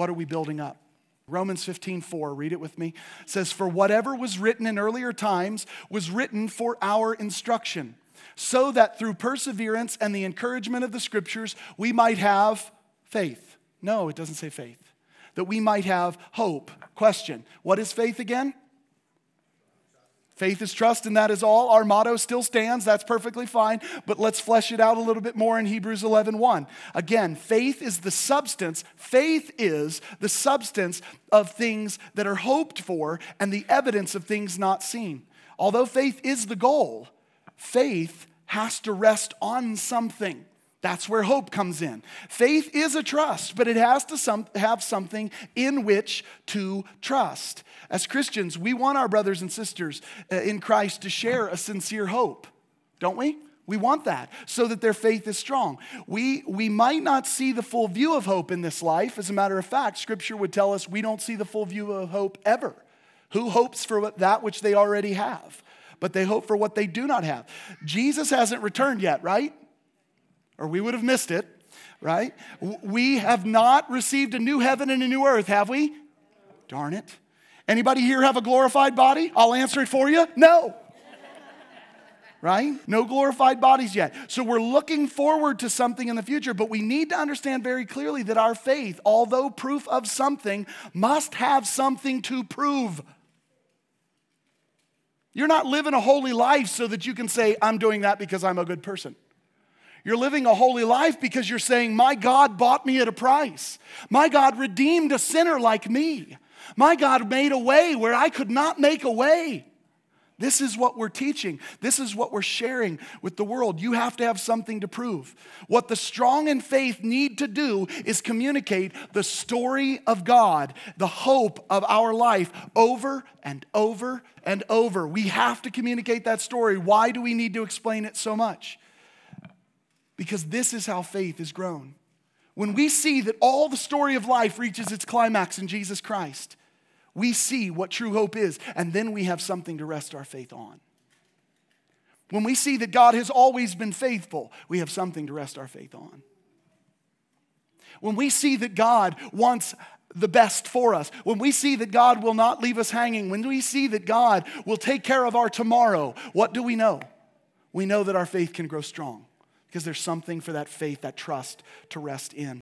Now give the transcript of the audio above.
What are we building up? Romans 15, 4, read it with me. It says, For whatever was written in earlier times was written for our instruction, so that through perseverance and the encouragement of the scriptures, we might have faith. No, it doesn't say faith. That we might have hope. Question What is faith again? Faith is trust, and that is all. Our motto still stands. That's perfectly fine. But let's flesh it out a little bit more in Hebrews 11 1. Again, faith is the substance. Faith is the substance of things that are hoped for and the evidence of things not seen. Although faith is the goal, faith has to rest on something. That's where hope comes in. Faith is a trust, but it has to some, have something in which to trust. As Christians, we want our brothers and sisters uh, in Christ to share a sincere hope, don't we? We want that so that their faith is strong. We, we might not see the full view of hope in this life. As a matter of fact, Scripture would tell us we don't see the full view of hope ever. Who hopes for that which they already have? But they hope for what they do not have. Jesus hasn't returned yet, right? Or we would have missed it, right? We have not received a new heaven and a new earth, have we? Darn it. Anybody here have a glorified body? I'll answer it for you. No. right? No glorified bodies yet. So we're looking forward to something in the future, but we need to understand very clearly that our faith, although proof of something, must have something to prove. You're not living a holy life so that you can say, I'm doing that because I'm a good person. You're living a holy life because you're saying, My God bought me at a price. My God redeemed a sinner like me. My God made a way where I could not make a way. This is what we're teaching. This is what we're sharing with the world. You have to have something to prove. What the strong in faith need to do is communicate the story of God, the hope of our life over and over and over. We have to communicate that story. Why do we need to explain it so much? Because this is how faith is grown. When we see that all the story of life reaches its climax in Jesus Christ, we see what true hope is, and then we have something to rest our faith on. When we see that God has always been faithful, we have something to rest our faith on. When we see that God wants the best for us, when we see that God will not leave us hanging, when we see that God will take care of our tomorrow, what do we know? We know that our faith can grow strong because there's something for that faith, that trust to rest in.